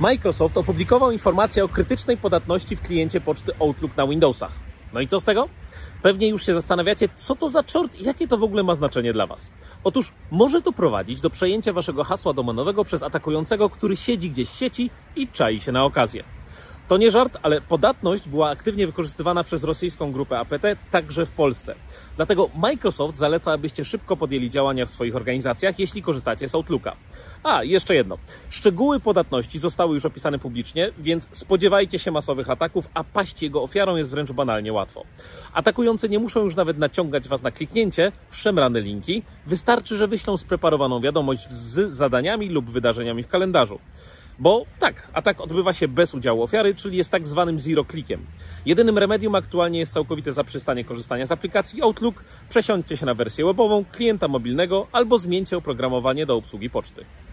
Microsoft opublikował informację o krytycznej podatności w kliencie poczty Outlook na Windowsach. No i co z tego? Pewnie już się zastanawiacie, co to za czort i jakie to w ogóle ma znaczenie dla Was. Otóż może to prowadzić do przejęcia Waszego hasła domenowego przez atakującego, który siedzi gdzieś w sieci i czai się na okazję. To nie żart, ale podatność była aktywnie wykorzystywana przez rosyjską grupę APT także w Polsce. Dlatego Microsoft zaleca, abyście szybko podjęli działania w swoich organizacjach, jeśli korzystacie z Outlooka. A, jeszcze jedno. Szczegóły podatności zostały już opisane publicznie, więc spodziewajcie się masowych ataków, a paść jego ofiarą jest wręcz banalnie łatwo. Atakujący nie muszą już nawet naciągać Was na kliknięcie w szemrane linki. Wystarczy, że wyślą spreparowaną wiadomość z zadaniami lub wydarzeniami w kalendarzu. Bo tak, atak odbywa się bez udziału ofiary, czyli jest tak zwanym zero clickiem. Jedynym remedium aktualnie jest całkowite zaprzestanie korzystania z aplikacji Outlook, przesiądźcie się na wersję webową, klienta mobilnego albo zmieńcie oprogramowanie do obsługi poczty.